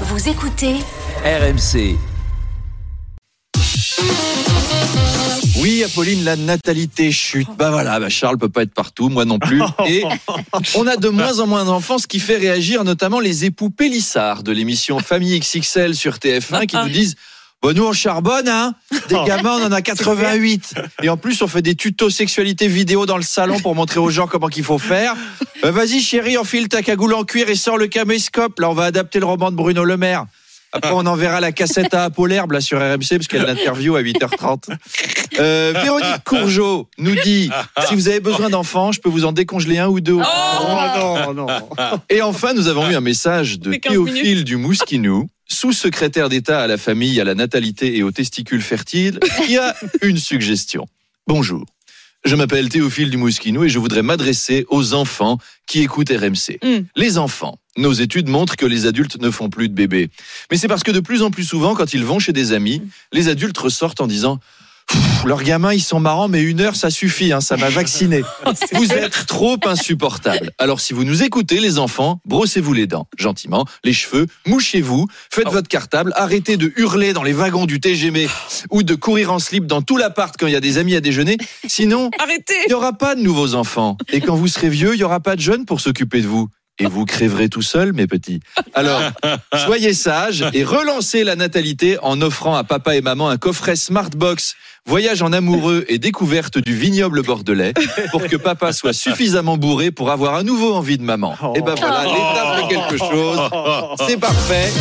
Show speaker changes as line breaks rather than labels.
Vous écoutez
RMC.
Oui, Apolline, la natalité chute. Bah voilà, bah Charles peut pas être partout, moi non plus. Et on a de moins en moins d'enfants, ce qui fait réagir notamment les époux Pélissard de l'émission Famille XXL sur TF1 qui nous disent Bon, nous, on charbonne, hein. Des gamins, on en a 88. Et en plus, on fait des tutos sexualité vidéo dans le salon pour montrer aux gens comment qu'il faut faire. Euh, Vas-y, chérie, enfile ta cagoule en cuir et sors le caméscope. Là, on va adapter le roman de Bruno Le Maire. Après, on enverra la cassette à Apolherbe, là, sur RMC, parce qu'il y a l'interview à 8h30. Euh, Véronique Courgeot nous dit, si vous avez besoin d'enfants, je peux vous en décongeler un ou deux.
Oh non, non.
Et enfin, nous avons eu un message de
Mais 15
Théophile du Mouskinou, sous-secrétaire d'État à la famille, à la natalité et aux testicules fertiles, qui a une suggestion. Bonjour. Je m'appelle Théophile du Mouskinou et je voudrais m'adresser aux enfants qui écoutent RMC.
Mm.
Les enfants. Nos études montrent que les adultes ne font plus de bébés. Mais c'est parce que de plus en plus souvent, quand ils vont chez des amis, les adultes ressortent en disant Pff, leurs gamins, ils sont marrants, mais une heure, ça suffit, hein, ça m'a vacciné. Vous êtes trop insupportables. Alors, si vous nous écoutez, les enfants, brossez-vous les dents, gentiment, les cheveux, mouchez-vous, faites votre cartable, arrêtez de hurler dans les wagons du TGV ou de courir en slip dans tout l'appart quand il y a des amis à déjeuner. Sinon,
Arrêtez
il n'y aura pas de nouveaux enfants. Et quand vous serez vieux, il n'y aura pas de jeunes pour s'occuper de vous. Et vous crèverez tout seul, mes petits. Alors, soyez sages et relancez la natalité en offrant à papa et maman un coffret Smartbox, voyage en amoureux et découverte du vignoble bordelais, pour que papa soit suffisamment bourré pour avoir à nouveau envie de maman. Et ben voilà, l'État fait quelque chose. C'est parfait.